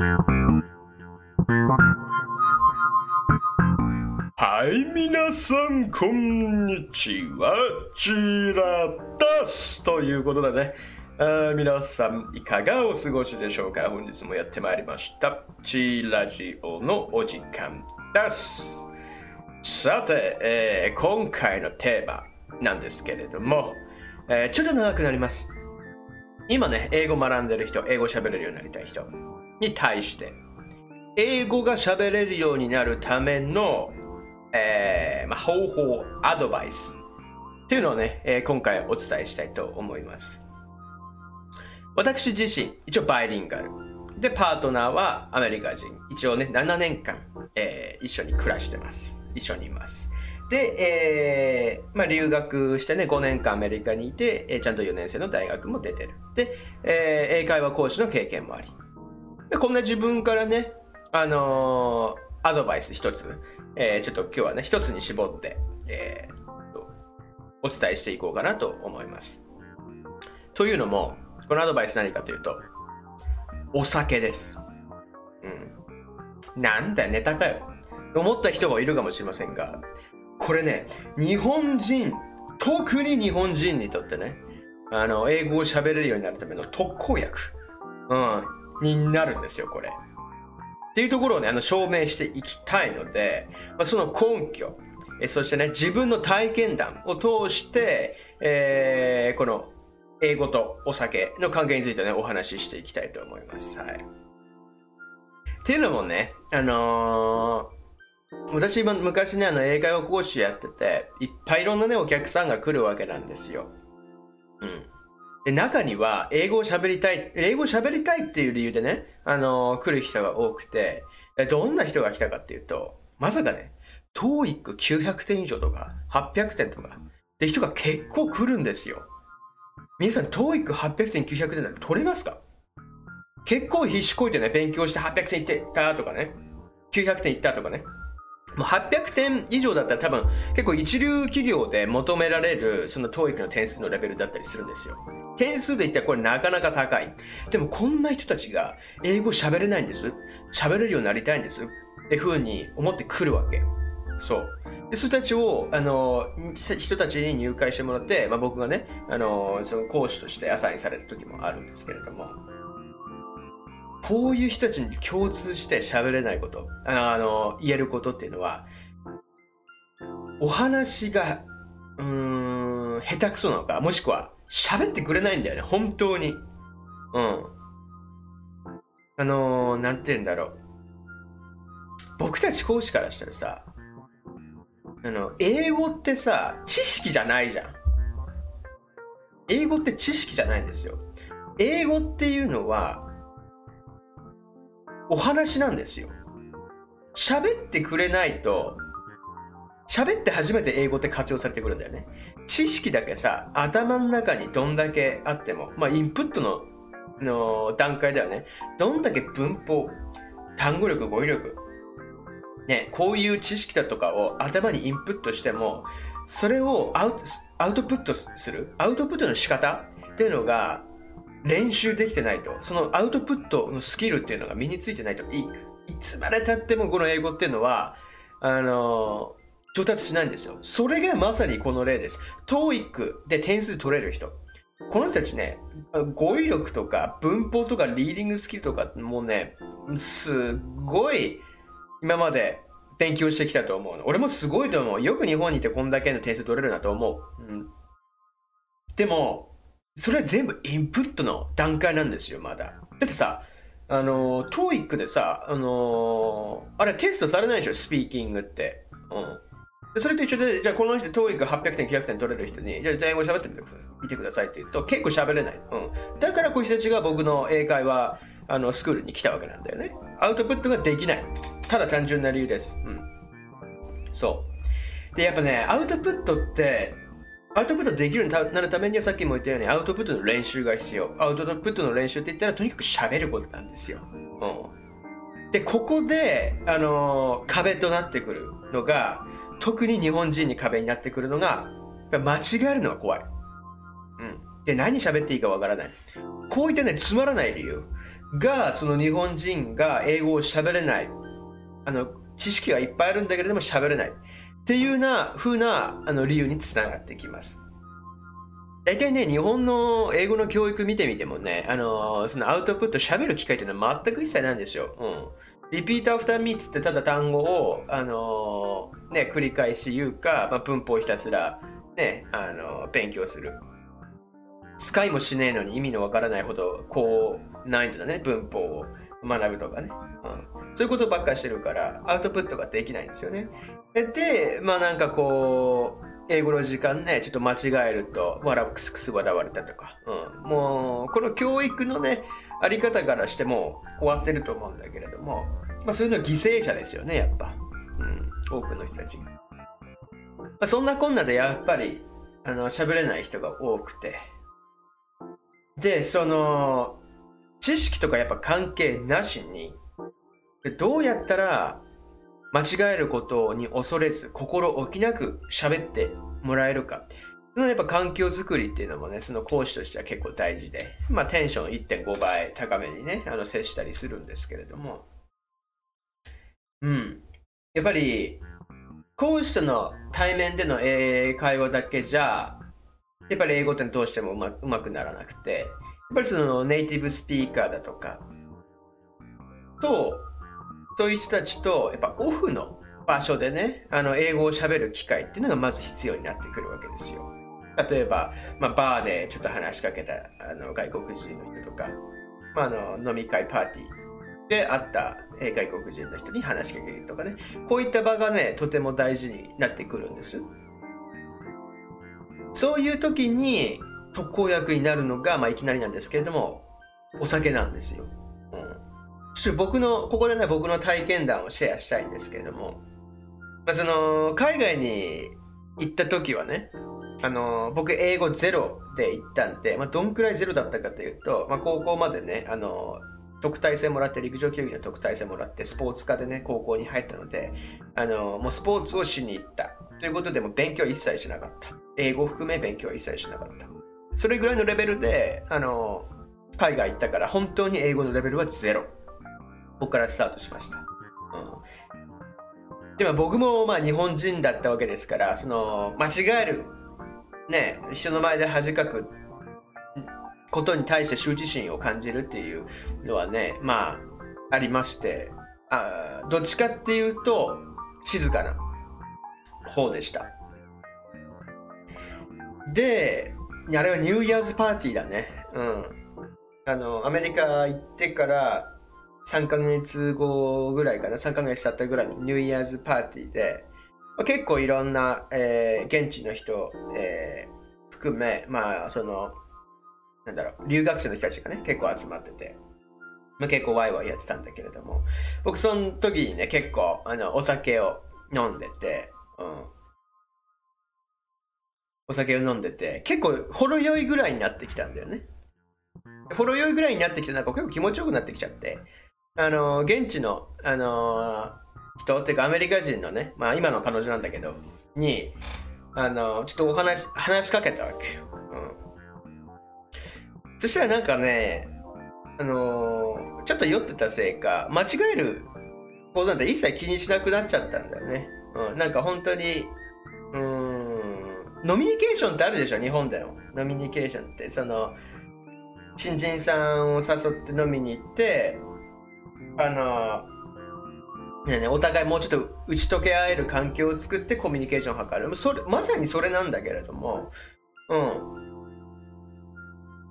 はい、皆さん、こんにちは。チラダスということでね、あー皆さん、いかがお過ごしでしょうか？本日もやってまいりました。チラジオのお時間です。さて、えー今回のテーマなんですけれども、えーちょっと長くなります。今ね、英語学んでる人、英語喋れるようになりたい人に対して、英語が喋れるようになるための、えーまあ、方法、アドバイスっていうのをね、えー今回お伝えしたいと思います。私自身、一応バイリンガル。で、パートナーはアメリカ人。一応ね、7年間、えー一緒に暮らしてます。一緒にいます。で、えーまあ、留学してね、5年間アメリカにいて、えーちゃんと4年生の大学も出てる。で、えー英会話講師の経験もあり。で、こんな自分からね、あのーアドバイス一つ、えーちょっと今日はね、一つに絞って、えーお伝えしていこうかなと思います。というのも、このアドバイス何かというと、お酒です。うん。なんだよ、ネタかよ。思った人もいるかもしれませんが、これね、日本人、特に日本人にとってね、あの、英語を喋れるようになるための特効薬、うん、になるんですよ、これ。っていうところをね、あの、証明していきたいので、まあ、その根拠、えそしてね、自分の体験談を通して、えーこの英語とお酒の関係についてね、お話ししていきたいと思います。はい。っていうのもね、あのー私今昔ね、あの、英会話講師やってて、いっぱいいろんなね、お客さんが来るわけなんですよ。うん。で、中には、英語を喋りたい、英語を喋りたいっていう理由でね、あのー来る人が多くて、どんな人が来たかっていうと、まさかね、TOEIC900 点以上とか、800点とか、って人が結構来るんですよ。皆さん、TOEIC800 点、900点なんて取れますか？結構必死こいてね、勉強して800点いってたとかね、900点いったとかね。もう800点以上だったら多分結構一流企業で求められるその当育の点数のレベルだったりするんですよ。点数で言ったらこれなかなか高い。でもこんな人たちが英語喋れないんです。喋れるようになりたいんです。って風に思ってくるわけ。そう。で、そういう人たちを、あの、人たちに入会してもらって、まあ、僕がね、あの、その講師としてアサインされる時もあるんですけれども、こういう人たちに共通して喋れないこと、あの、言えることっていうのは、お話が、うーん、下手くそなのか、もしくは喋ってくれないんだよね、本当に。うん。あの、なんて言うんだろう。僕たち講師からしたらさ、あの、英語ってさ、知識じゃないじゃん。英語って知識じゃないんですよ。英語っていうのは、お話なんですよ。喋ってくれないと、喋って初めて英語って活用されてくるんだよね。知識だけさ、頭の中にどんだけあっても、まあ、インプットのの段階ではね、どんだけ文法、単語力、語彙力、ね、こういう知識だとかを頭にインプットしても、それをアウトアウトプットする、アウトプットの仕方っていうのが練習できてないと、そのアウトプットのスキルっていうのが身についてないと、いいいつまでたってもこの英語っていうのは、あの上達しないんですよ。それがまさにこの例です。TOEIC で点数取れる人。この人たちね、語彙力とか文法とかリーディングスキルとかもうね、すごい今まで勉強してきたと思うの。俺もすごいと思う。よく日本にいてこんだけの点数取れるなと思う。うん、でも、それは全部インプットの段階なんですよ、まだ。だってさ、あの、TOEIC でさ、あのあれテストされないでしょ、スピーキングって。うん。それと一緒で、じゃあこの人、TOEIC800 点、900点取れる人に、じゃあ英語喋ってみてください見てくださいって言うと、結構喋れない。うん。だからこういう人たちが僕の英会話、あの、スクールに来たわけなんだよね。アウトプットができない。ただ単純な理由です。うん。そう。で、やっぱね、アウトプットって、アウトプットできるようになるためにはさっきも言ったようにアウトプットの練習が必要。アウトプットの練習って言ったらとにかく喋ることなんですよ。うん。で、ここで、あのー壁となってくるのが、特に日本人に壁になってくるのが、間違えるのが怖い。うん。で、何喋っていいかわからない。こういったね、つまらない理由。が、その日本人が英語を喋れない。あの、知識はいっぱいあるんだけれども喋れない。っていうな、風なあの理由につながってきます。大体ね、日本の英語の教育見てみてもね、あの、そのアウトプット喋る機会っていうのは全く一切ないんですよ。うん。リピートアフターミーツってただ単語を、あのね、繰り返し言うか、まあ、文法ひたすら、ね、あの勉強する。使いもしねえのに意味のわからないほど、こう、難易度だね、文法を学ぶとかね。うん。そういうことばっかりしてるから、アウトプットができないんですよね。で、まあなんかこう、英語の時間ね、ちょっと間違えると、笑う、くすくす笑われたとか。うん。もう、この教育のね、あり方からしても終わってると思うんだけれども、まあそういうの犠牲者ですよね、やっぱ。うん。多くの人たちが。まあ、そんなこんなでやっぱり、あの、喋れない人が多くて。で、その、知識とかやっぱ関係なしに、どうやったら間違えることに恐れず心置きなく喋ってもらえるか。そのやっぱ環境づくりっていうのもね、その講師としては結構大事で、まあテンション1.5倍高めにね、あの接したりするんですけれども、うん。やっぱり、講師との対面での英会話だけじゃ、やっぱり英語ってどうしてもうまうまくならなくて、やっぱりそのネイティブスピーカーだとか、と、そういう人たちと、やっぱオフの場所でね、あの、英語を喋る機会っていうのがまず必要になってくるわけですよ。例えば、まあ、バーでちょっと話しかけたあの外国人の人とか、まあ、あの飲み会パーティーで会った外国人の人に話しかけるとかね、こういった場がね、とても大事になってくるんです。そういう時に特効薬になるのが、まあ、いきなりなんですけれども、お酒なんですよ。僕の、ここでね、僕の体験談をシェアしたいんですけれども、まあ、その、海外に行った時はね、あの、僕英語ゼロで行ったんで、まあ、どんくらいゼロだったかというと、まあ、高校までね、あの、特待生もらって、陸上競技の特待生もらって、スポーツ科でね、高校に入ったので、あの、もうスポーツをしに行った。ということで、も勉強一切しなかった。英語含め勉強一切しなかった。それぐらいのレベルで、あの、海外行ったから、本当に英語のレベルはゼロ。ここからスタートしました。うん、でも僕もまあ日本人だったわけですから、その間違える、ね、人の前で恥かくことに対して羞恥心を感じるっていうのはね、まあ、ありまして、あどっちかっていうと、静かな方でした。で、あれはニューイヤーズパーティーだね。うん。あの、アメリカ行ってから、3ヶ月後ぐらいかな、3ヶ月経ったぐらいのニューイヤーズパーティーで、結構いろんな、えー、現地の人、えー、含め、まあ、その、なんだろう、留学生の人たちがね、結構集まってて、まあ、結構ワイワイやってたんだけれども、僕その時にね、結構、あの、お酒を飲んでて、うん。お酒を飲んでて、結構ほろ酔いぐらいになってきたんだよね。ほろ酔いぐらいになってきて、なんか結構気持ちよくなってきちゃって、あの、現地の、あの人っていうかアメリカ人のね、まあ今の彼女なんだけど、に、あのちょっとお話、話しかけたわけよ。うん。そしたらなんかね、あのちょっと酔ってたせいか、間違えることなんて一切気にしなくなっちゃったんだよね。うん。なんか本当に、うん、ノミニケーションってあるでしょ、日本でも。ノミニケーションって、その、新人さんを誘って飲みに行って、あの、ね、お互いもうちょっと打ち解け合える環境を作ってコミュニケーションを図る。それ、まさにそれなんだけれども、うん。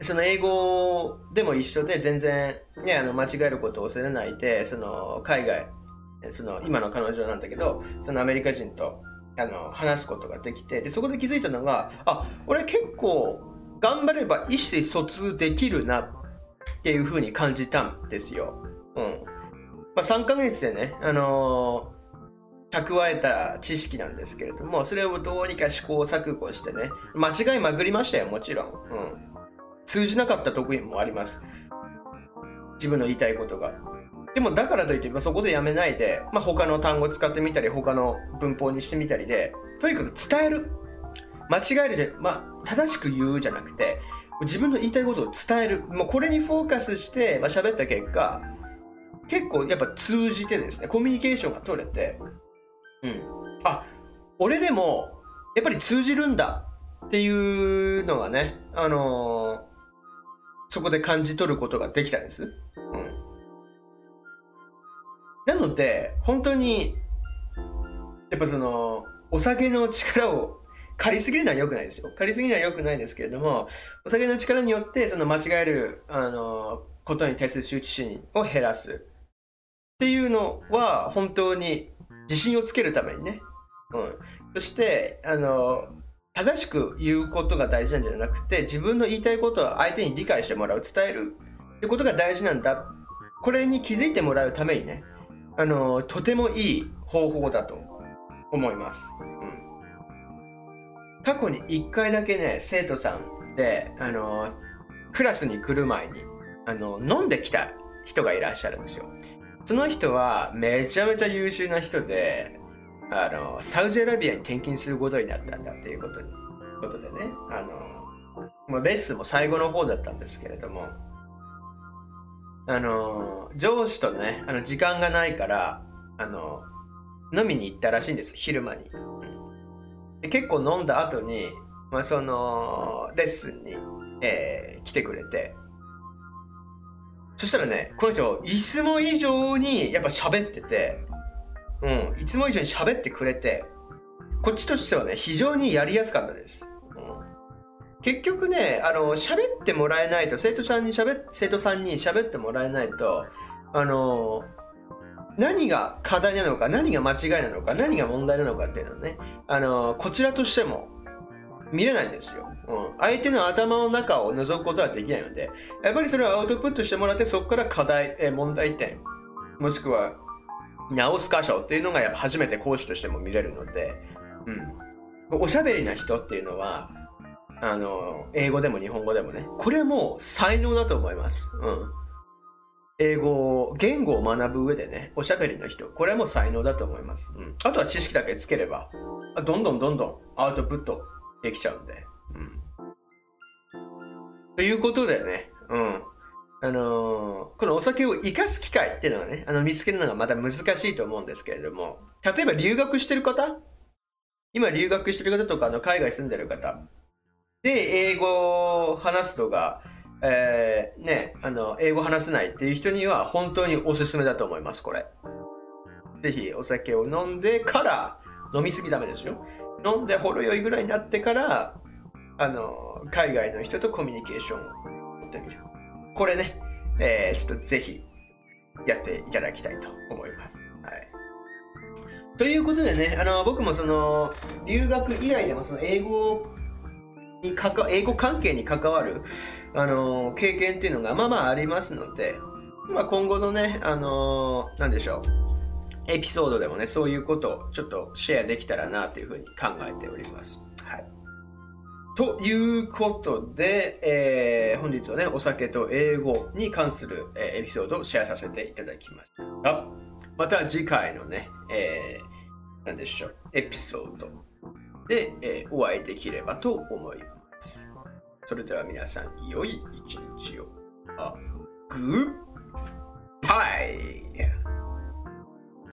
その英語でも一緒で全然ね、あの、間違えることを忘れないで、その、海外、その、今の彼女なんだけど、そのアメリカ人と、あの、話すことができて、で、そこで気づいたのが、あ、俺結構、頑張れば意思疎通できるなっていうふうに感じたんですよ。うん。まあ、3ヶ月でね、あのー、蓄えた知識なんですけれども、それをどうにか試行錯誤してね、間違いまくりましたよ、もちろん。うん。通じなかった得意もあります。自分の言いたいことが。でもだからといって、まあ、そこでやめないで、まあ、他の単語使ってみたり、他の文法にしてみたりで、とにかく伝える。間違えるじゃ、まあ、正しく言うじゃなくて、自分の言いたいことを伝える。もうこれにフォーカスして、まあ、喋った結果、結構やっぱ通じてですね、コミュニケーションが取れて、うん。あ、俺でも、やっぱり通じるんだっていうのがね、あのー、そこで感じ取ることができたんです。うん。なので、本当に、やっぱその、お酒の力を借りすぎるのは良くないですよ。借りすぎるのは良くないですけれども、お酒の力によって、その間違える、あの、ことに対する羞恥心を減らす。っていうのは、本当に自信をつけるためにね。うん。そして、あの、正しく言うことが大事なんじゃなくて、自分の言いたいことを相手に理解してもらう、伝えるってことが大事なんだ。これに気づいてもらうためにね、あの、とてもいい方法だと思います。うん。過去に一回だけね、生徒さんで、あの、クラスに来る前に、あの、飲んできた人がいらっしゃるんですよ。その人はめちゃめちゃ優秀な人で、あの、サウジアラビアに転勤することになったんだっていうことに、ことでね、あの、もうレッスンも最後の方だったんですけれども、あの、上司とね、あの、時間がないから、あの、飲みに行ったらしいんです、昼間に。で結構飲んだ後に、まあ、その、レッスンに、えー、来てくれて、そしたらね、この人、いつも以上にやっぱ喋ってて、うん、いつも以上に喋ってくれて、こっちとしてはね、非常にやりやすかったです。うん、結局ね、あの、喋ってもらえないと、生徒さんに喋、生徒さんに喋ってもらえないと、あの、何が課題なのか、何が間違いなのか、何が問題なのかっていうのはね、あの、こちらとしても見れないんですよ。うん。相手の頭の中を覗くことはできないので、やっぱりそれをアウトプットしてもらって、そこから課題、え問題点、もしくは直す箇所っていうのがやっぱ初めて講師としても見れるので、うん。おしゃべりな人っていうのは、あの、英語でも日本語でもね、これも才能だと思います。うん。英語、言語を学ぶ上でね、おしゃべりの人、これも才能だと思います。うん。あとは知識だけつければ、どんどんどんどんアウトプットできちゃうんで。うん。ということでね、うん。あのー、このお酒を生かす機会っていうのがね、あの見つけるのがまた難しいと思うんですけれども、例えば留学してる方？今留学してる方とか、あの海外住んでる方で、英語を話すとか、えー、ね、あの、英語話せないっていう人には本当におすすめだと思います、これ。ぜひお酒を飲んでから、飲みすぎダメですよ。飲んでほろ酔いぐらいになってから、あの、海外の人とコミュニケーションを取ってみる。これね、えー、ちょっとぜひやっていただきたいと思います。はい。ということでね、あの、僕もその、留学以外でもその英語にかか、英語関係に関わる、あの、経験っていうのがまあまあありますので、まあ今後のね、あの、なんでしょう。エピソードでもね、そういうことをちょっとシェアできたらなというふうに考えております。はい。ということで、えー、本日はね、お酒と英語に関する、えー、エピソードをシェアさせていただきました。また次回のね、えー、なんでしょう、エピソードで、えー、お会いできればと思います。それでは皆さん、良い一日を。あ、グッバイ